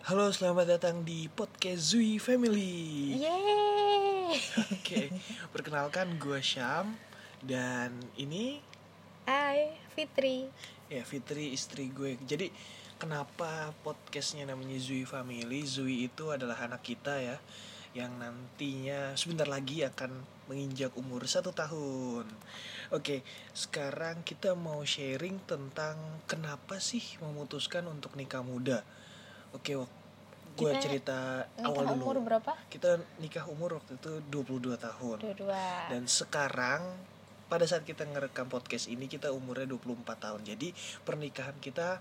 Halo, selamat datang di podcast Zui Family. Yeay. Oke, perkenalkan gue Syam dan ini Hai, Fitri. ya Fitri istri gue. Jadi kenapa podcastnya namanya Zui Family? Zui itu adalah anak kita ya, yang nantinya sebentar lagi akan menginjak umur satu tahun. Oke, sekarang kita mau sharing tentang kenapa sih memutuskan untuk nikah muda. Oke, wak- gue cerita Nikah awal dulu. umur berapa? Kita nikah umur waktu itu 22 tahun. Dua-dua. Dan sekarang pada saat kita ngerekam podcast ini kita umurnya 24 tahun. Jadi pernikahan kita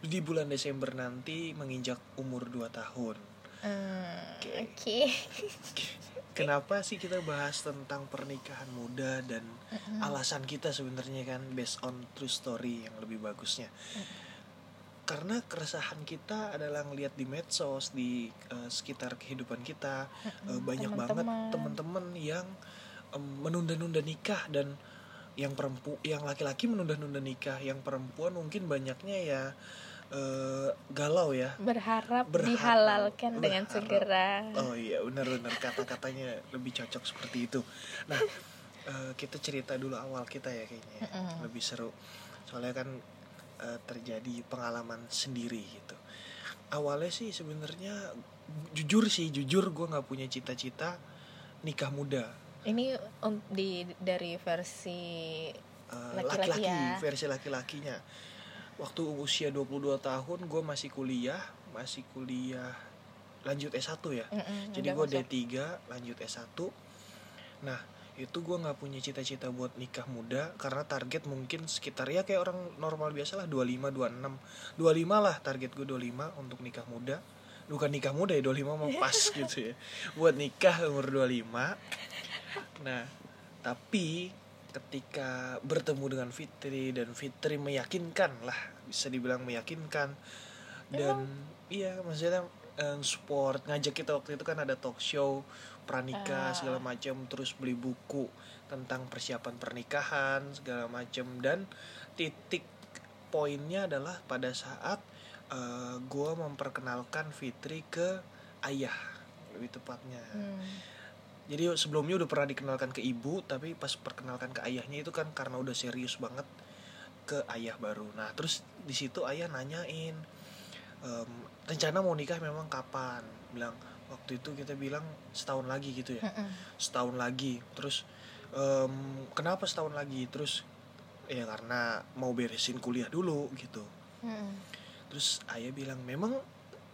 di bulan Desember nanti menginjak umur 2 tahun. Hmm, Oke. Oke. Kenapa sih kita bahas tentang pernikahan muda dan alasan kita sebenarnya kan based on true story yang lebih bagusnya. Karena keresahan kita adalah ngelihat di medsos di eh, sekitar kehidupan kita eh, banyak banget Teman-teman. yang em, menunda-nunda nikah dan yang perempu yang laki-laki menunda-nunda nikah, yang perempuan mungkin banyaknya ya eh, galau ya. Berharap, Berharap. dihalalkan dengan Berharap. segera. Oh iya benar-benar kata-katanya lebih cocok seperti itu. Nah eh, kita cerita dulu awal kita ya kayaknya ya. Mm-mm. lebih seru. Soalnya kan eh, terjadi pengalaman sendiri gitu. Awalnya sih sebenarnya jujur sih jujur gue nggak punya cita-cita nikah muda. Ini un- di dari versi Eh, Laki-laki laki-laki ya. versi laki-lakinya. Waktu usia 22 tahun gue masih kuliah, masih kuliah lanjut S1 ya. Mm-mm, Jadi udah gue masuk. D3 lanjut S1 Nah itu gue nggak punya cita-cita buat nikah muda Karena target mungkin sekitar ya kayak orang normal biasa lah 25, 26 25 lah target gue 25 untuk nikah muda. Bukan nikah muda ya 25 mau pas gitu ya. Buat nikah umur 25 Nah tapi ketika bertemu dengan Fitri dan Fitri meyakinkan lah bisa dibilang meyakinkan. Dan iya maksudnya eh, support ngajak kita waktu itu kan ada talk show pranikah Ah. segala macam terus beli buku tentang persiapan pernikahan segala macam dan titik poinnya adalah pada saat eh, gua memperkenalkan Fitri ke ayah lebih tepatnya Hmm. jadi sebelumnya udah pernah dikenalkan ke ibu tapi pas perkenalkan ke ayahnya itu kan karena udah serius banget ke ayah baru nah terus di situ ayah nanyain em, rencana mau nikah memang kapan bilang waktu itu kita bilang setahun lagi gitu ya. Mm-mm. setahun lagi. Terus em, kenapa setahun lagi? Terus ya karena mau beresin kuliah dulu gitu. Mm-mm. terus ayah bilang memang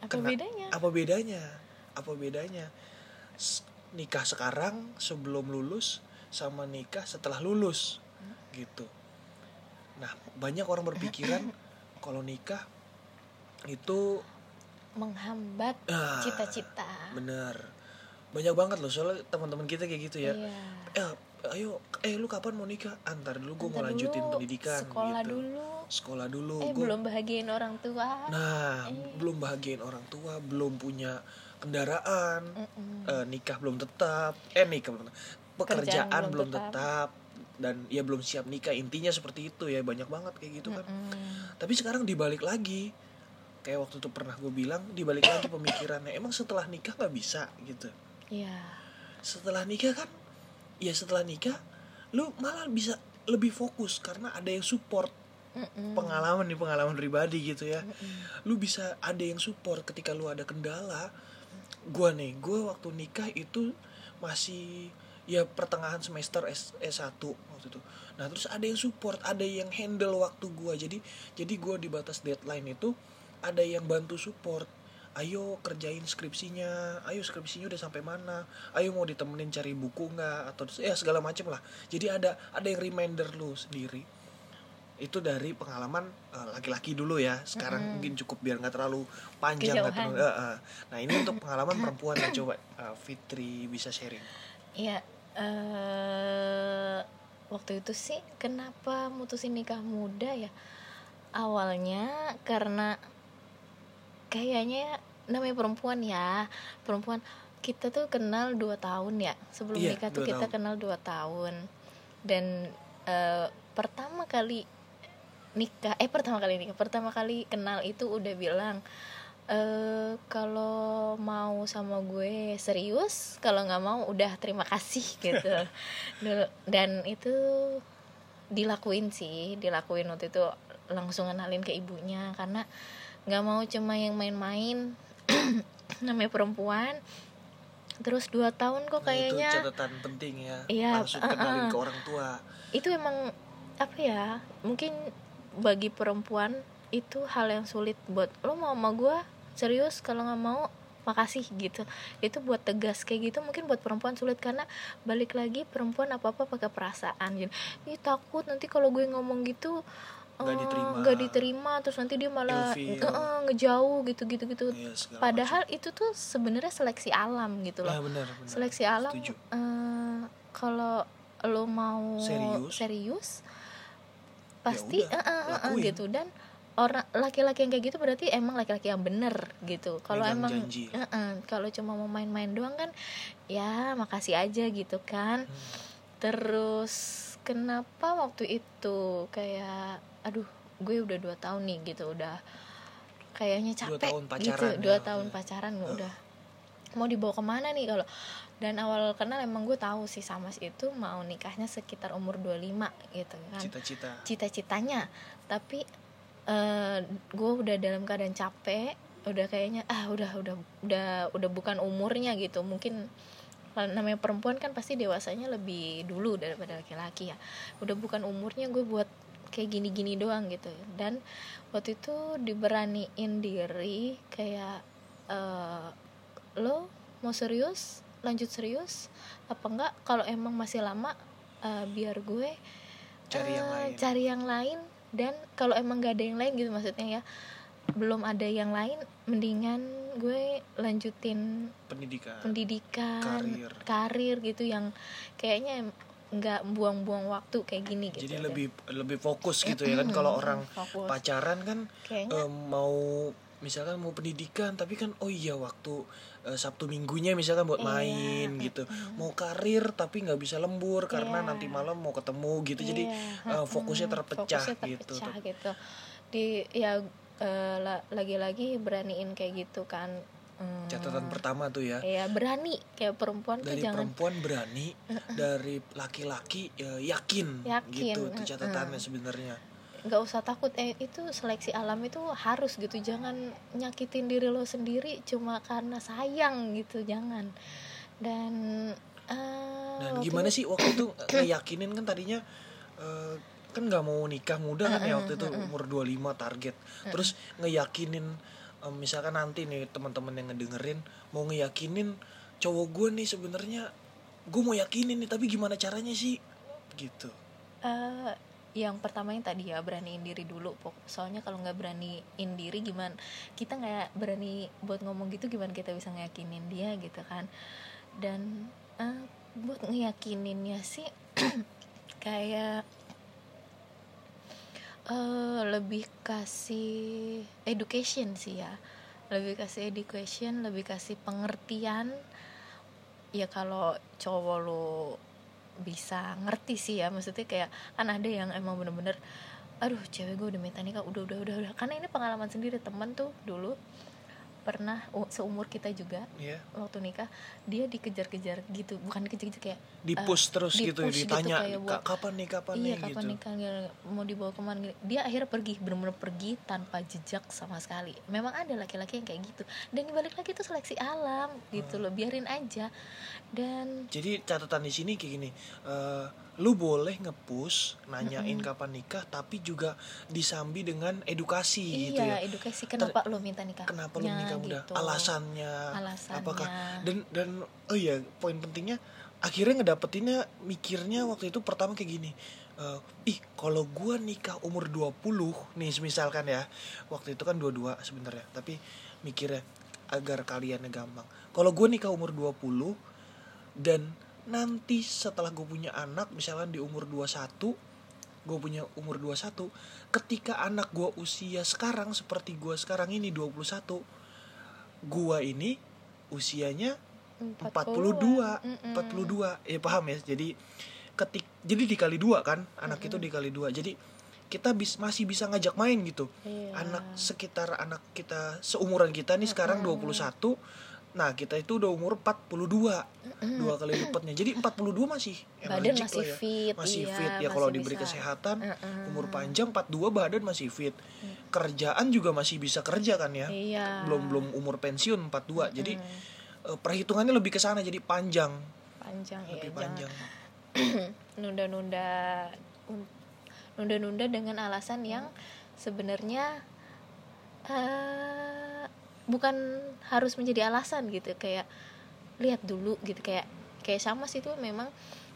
Apa Kena- bedanya? apa bedanya? Apa bedanya? S- nikah sekarang sebelum lulus sama nikah setelah lulus gitu. Nah banyak orang berpikiran kalau nikah itu Menghambat ah, cita-cita. bener banyak banget loh soalnya teman-teman kita kayak gitu ya Iya. eh ayo eh lu kapan mau nikah antar dulu gue mau lanjutin dulu, pendidikan Sekolah gitu dulu. sekolah dulu Eh gua- belum bahagiain orang tua. nah Eh. belum bahagiain orang tua belum punya kendaraan Mm-mm. eh, nikah belum tetap eh nikah belum tetap pekerjaan Kerjaan belum belum tetap. dan ya belum siap nikah intinya seperti itu ya banyak banget kayak gitu kan Mm-mm. tapi sekarang dibalik lagi kayak waktu itu pernah gue bilang dibalik lagi pemikirannya emang setelah nikah nggak bisa? Gitu. Iya. setelah nikah kan ya setelah nikah lu malah bisa lebih fokus karena ada yang support. Mm-mm. pengalaman nih pengalaman pribadi gitu ya. Mm-mm. lu bisa ada yang support ketika lu ada kendala. Gua nih gua waktu nikah itu masih ya pertengahan semester S S1 waktu itu. Nah terus ada yang support ada yang handle waktu gua. Jadi jadi gua di batas deadline itu ada yang bantu support ayo kerjain skripsinya ayo skripsinya udah sampai mana ayo mau ditemenin cari buku nggak atau ya segala macem lah jadi ada ada yang reminder lu sendiri itu dari pengalaman eh, laki-laki dulu ya sekarang Mm-mm. mungkin cukup biar nggak terlalu panjang Kejauhan. terlalu- eh, eh. nah ini untuk pengalaman perempuan ya coba eh, Fitri bisa sharing Iya, eh waktu itu sih kenapa mutusin nikah muda ya? Awalnya karena kayaknya namanya perempuan ya, perempuan kita tuh kenal dua tahun ya. Sebelum Iya, nikah tuh kita tahun. kenal dua tahun. Dan eh, pertama kali nikah eh pertama kali nikah pertama kali kenal itu udah bilang eh kalau mau sama gue serius kalau nggak mau udah terima kasih gitu. Dan itu dilakuin sih dilakuin waktu itu langsung kenalin ke ibunya karena nggak mau cuma yang main-main. Namanya perempuan. Terus dua tahun kok Nah, itu kayaknya. catatan penting ya. Iya, langsung uh-uh. kenalin ke orang tua. Itu emang apa ya mungkin bagi perempuan itu hal yang sulit buat lo mau sama gue serius? Kalau nggak mau makasih gitu. Itu buat tegas kayak gitu mungkin buat perempuan sulit karena balik lagi perempuan apa apa pakai perasaan gitu. Takut nanti kalau gue ngomong gitu Nggak eh, diterima. nggak diterima terus nanti dia malah Ilfil. eh, ngejauh gitu gitu gitu segala padahal itu tuh sebenarnya seleksi alam gitu loh Nah, benar, benar. seleksi alam Setuju. eh, kalau lo mau Serius. serius, pasti udah, eh, eh, eh, eh, lakuin. gitu dan orang laki-laki yang kayak gitu berarti emang laki-laki yang bener gitu kalau emang janji. eh, eh, kalau cuma mau main-main doang kan ya makasih aja gitu kan Hmm. terus kenapa waktu itu kayak aduh gue udah dua tahun nih gitu udah kayaknya Dua capek tahun gitu pacaran dua ya, tahun ya. pacaran udah. Mau dibawa ke mana nih kalau dan awal kenal emang gue tahu sih sama si itu mau nikahnya sekitar umur 25 gitu kan. Cita-cita. Cita-citanya. Tapi eh gue udah dalam keadaan capek udah kayaknya ah udah udah udah udah bukan umurnya gitu. Mungkin kalau namanya perempuan kan pasti dewasanya lebih dulu daripada laki-laki ya. Udah bukan umurnya gue buat kayak gini-gini doang gitu. Dan waktu itu diberaniin diri kayak eh lo mau serius lanjut serius apa enggak? Kalau emang masih lama eh, biar gue cari yang eh, lain. cari yang lain. Dan kalau emang gak ada yang lain gitu maksudnya ya belum ada yang lain mendingan gue lanjutin pendidikan pendidikan karir. karir gitu yang kayaknya nggak buang-buang waktu kayak gini gitu jadi deh. lebih lebih fokus gitu ya kan kalau orang Fokus. pacaran kan kayaknya eh, mau misalkan mau pendidikan tapi kan oh iya waktu eh, Sabtu minggunya misalkan buat Iya, main gitu mau karir tapi nggak bisa lembur karena Iya. nanti malam mau ketemu gitu jadi eh, fokusnya terpecah, fokusnya gitu terpecah gitu di ya la- lagi-lagi beraniin kayak gitu kan. Hmm, catatan pertama tuh ya. Ya berani. Kayak perempuan tuh dari jangan perempuan berani dari laki-laki eh, yakin, Yakin, gitu itu catatannya sebenarnya. Nggak usah takut. Eh itu seleksi alam itu harus gitu. Jangan nyakitin diri lo sendiri cuma karena sayang gitu. Jangan. Dan eh, dan gimana itu- sih waktu itu ngeyakinin kan tadinya eh, kan nggak mau nikah muda kan ya waktu itu umur 25 target. Terus ngeyakinin misalkan nanti nih teman-teman yang ngedengerin mau ngeyakinin cowok gue nih sebenarnya gue mau yakinin nih tapi gimana caranya sih? Gitu. Eh, yang pertama yang tadi ya beraniin diri dulu pok- soalnya kalau nggak beraniin diri gimana kita nggak berani buat ngomong gitu gimana kita bisa ngeyakinin dia gitu kan. Dan eh, buat ngeyakininnya sih kayak eh lebih kasih education sih ya. Lebih kasih education lebih kasih pengertian. Ya kalau cowok lo bisa ngerti sih ya maksudnya kayak kan ada yang emang bener-bener aduh cewek gue udah minta nikah udah udah udah udah. Karena ini pengalaman sendiri teman tuh dulu pernah seumur kita juga ya waktu nikah dia dikejar-kejar gitu bukan dikejar-kejar kayak di eh, push terus gitu di-push gitu ditanya kayak "Ka- buat- kapan nih kapan iya nih? kapan gitu. nikah mau dibawa ke mana gini. dia akhirnya pergi benar-benar pergi tanpa jejak sama sekali. Memang ada laki-laki yang kayak gitu. Dan dibalik lagi itu seleksi alam gitu Hmm. loh biarin aja. Dan jadi catatan di sini kayak gini eh, lu boleh ngepush nanyain Mm-mm. kapan nikah tapi juga disambi dengan edukasi gitu ya iya edukasi kenapa lo minta nikah kenapa lu nikah muda gitu. alasannya, Alasannya. apakah dan dan oh iya poin pentingnya akhirnya ngedapetinnya mikirnya waktu itu pertama kayak gini eh, ih kalau gua nikah umur 20 nih misalkan ya waktu itu kan dua-dua sebenarnya tapi mikirnya agar kaliannya gampang kalau gua nikah umur 20 dan nanti setelah gue punya anak misalkan di umur 21 gue punya umur 21 ketika anak gue usia sekarang seperti gue sekarang ini 21 gue ini usianya 42 Mm-mm. 42 ya paham ya? Jadi ketik jadi dikali dua kan anak itu dikali dua. Jadi kita bis, masih bisa ngajak main gitu. Iya. anak sekitar anak kita seumuran kita nih sekarang 21 nah kita itu udah umur 42 dua. Kali lipatnya. Jadi 42 masih Badan masih ya. fit, masih iya, fit. Ya kalau diberi bisa. kesehatan umur panjang 42 badan masih fit. Kerjaan juga masih bisa kerja kan ya? Iya. belum belum umur pensiun 42 jadi eh, perhitungannya lebih ke sana. Jadi panjang. Panjang lebih jangan panjang. Nunda-nunda un- nunda-nunda dengan alasan yang sebenarnya eh bukan harus menjadi alasan gitu kayak lihat dulu gitu kayak kayak sama sih tuh memang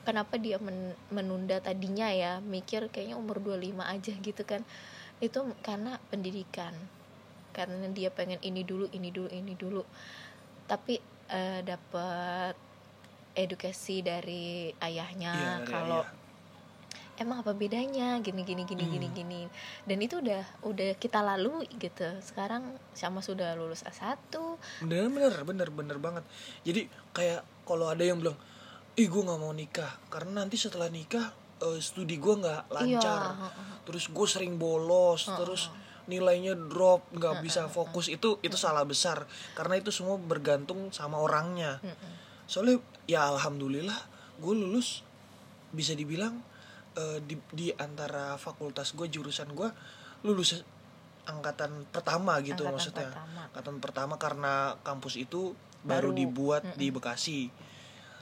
kenapa dia men- menunda tadinya ya mikir kayaknya umur 25 aja gitu kan itu karena pendidikan karena dia pengen ini dulu ini dulu ini dulu tapi eh, dapat edukasi dari ayahnya dari kalau ayah. Emang apa bedanya? Gini gini gini gini Hmm. gini. Dan itu udah udah kita lalui gitu. Sekarang sama sudah lulus S1 bener bener bener bener banget. Jadi kayak kalau ada yang bilang ih gue nggak mau nikah. Karena nanti setelah nikah eh, studi gue nggak lancar. Iya, terus gue sering bolos Heeh. terus nilainya drop nggak bisa fokus. Itu itu salah besar. Karena itu semua bergantung sama orangnya. Soalnya ya alhamdulillah gue lulus bisa dibilang eh, di di antara fakultas gue jurusan gue lulus angkatan pertama gitu Angkatan maksudnya. pertama. angkatan pertama karena kampus itu baru, Baru. dibuat di Bekasi.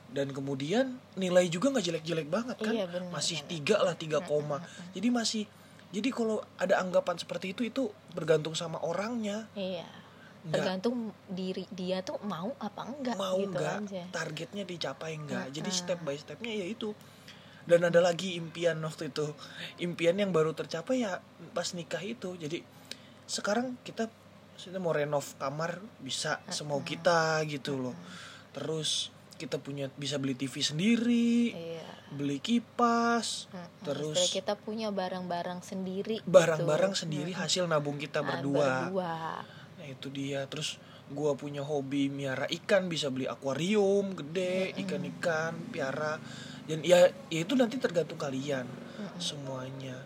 Dan kemudian nilai juga nggak jelek-jelek banget kan? Iya, bener, masih bener. tiga lah tiga koma. jadi masih jadi kalau ada anggapan seperti itu itu bergantung sama orangnya. Iya. Nggak- tergantung diri dia tuh mau apa enggak mau gitu nggak aja. targetnya dicapai nggak jadi Mm-mm. step by stepnya ya itu dan ada lagi impian waktu itu. Impian yang baru tercapai ya pas nikah itu. Jadi sekarang kita sudah mau renov kamar bisa semau kita gitu loh. Terus kita punya bisa beli TV sendiri iya. beli kipas Mm-mm. terus kita punya barang-barang sendiri barang-barang gitu. sendiri hasil nabung kita berdua. berdua. Nah itu dia. Terus gua punya hobi miara ikan Bisa beli akuarium gede Ikan-ikan piara. Dan ya, ya itu nanti tergantung kalian Semuanya.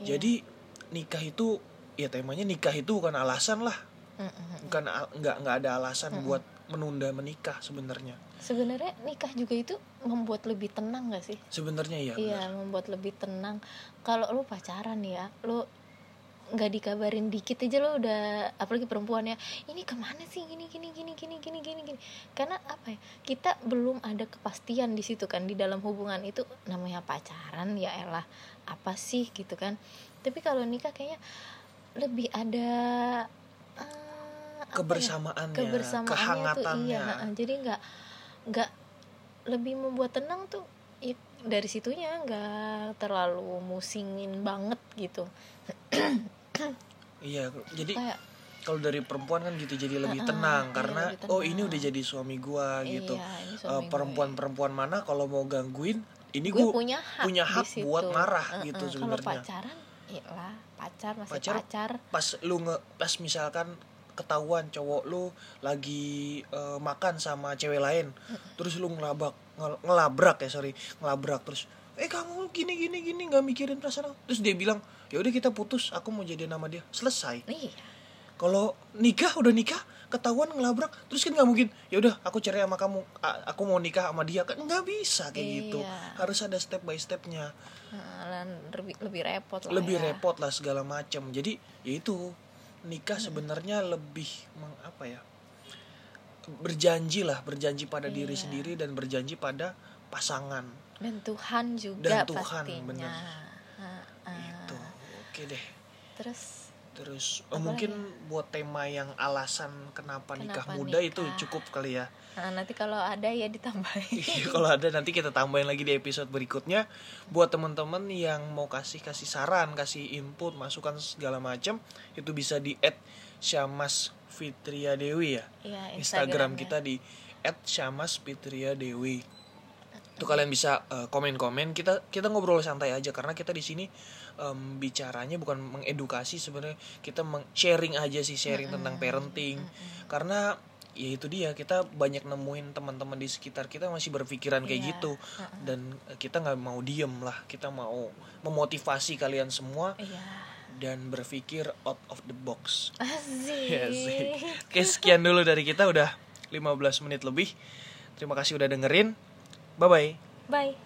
Iya. Jadi nikah itu Ya temanya nikah itu bukan alasan lah. Bukan nggak nggak ada alasan buat menunda menikah sebenarnya. Sebenarnya nikah juga itu membuat lebih tenang gak sih? Sebenarnya iya Iya, membuat lebih tenang. Kalau lu pacaran ya, lu nggak dikabarin dikit aja lo udah apalagi perempuan ya ini ke mana sih? Gini gini gini gini gini gini gini. Karena apa ya kita belum ada kepastian di situ kan di dalam hubungan itu namanya pacaran ya elah apa sih gitu kan. Tapi kalau nikah kayaknya lebih ada eh, apa ya, Kebersamaannya tuh iya heeh. jadi nggak nggak lebih membuat tenang tuh dari situnya nggak terlalu musingin banget gitu Iya jadi kayak kalau dari perempuan kan gitu jadi lebih tenang iya, karena lebih oh tenang. ini udah jadi suami gua gitu iya ini Eh, gue. perempuan-perempuan mana kalau mau gangguin ini gue punya hak, punya hak buat marah Heeh, gitu kalau sebenarnya. pacaran iyalah pacar masih Pacar, pacar, pas lu nge pas misalkan ketahuan cowok lu lagi eh, makan sama cewek lain terus lu ngelabrak ngel- ngelabrak ya sorry. Ngelabrak terus eh kamu gini gini gini nggak mikirin perasaan aku?" terus dia bilang ya udah kita putus aku mau jadi nama dia. Selesai. Iya. Kalau nikah udah nikah ketahuan ngelabrak terus kan nggak mungkin ya udah aku cerai sama kamu a- aku mau nikah sama dia. Kan nggak bisa kayak gitu. Iya. harus ada step by stepnya. Dan lebih lebih repot lah lebih ya. repot lah segala macam. Jadi ya itu nikah sebenarnya lebih meng, apa ya berjanji lah berjanji pada diri Iya. sendiri dan berjanji pada pasangan dan Tuhan juga Dan Tuhan, pastinya bener. Heeh. itu oke deh terus terus Apa mungkin buat tema yang alasan kenapa, nikah Kenapa muda itu nikah? cukup kali ya. Nah, nanti kalau ada ya ditambahin. Iya, kalau ada nanti kita tambahin lagi di episode berikutnya. Buat teman-teman yang mau kasih kasih saran kasih input masukan segala macam itu bisa di add Syamas Fitria Dewi ya. Iya, Instagram Instagramnya. kita di Syamas Fitria Dewi itu kalian bisa eh, komen-komen. Kita kita ngobrol santai aja karena kita di sini em, bicaranya bukan mengedukasi sebenarnya. Kita meng- sharing aja sih sharing tentang parenting. Karena ya itu dia kita banyak nemuin teman-teman di sekitar kita masih berpikiran kayak Iya, gitu. Heeh. dan kita nggak mau diem lah. Kita mau memotivasi kalian semua iya. dan berpikir out of the box. Asik. Ya. Oke sekian dulu dari kita. Udah 15 menit lebih. Terima kasih udah dengerin Bye bye bye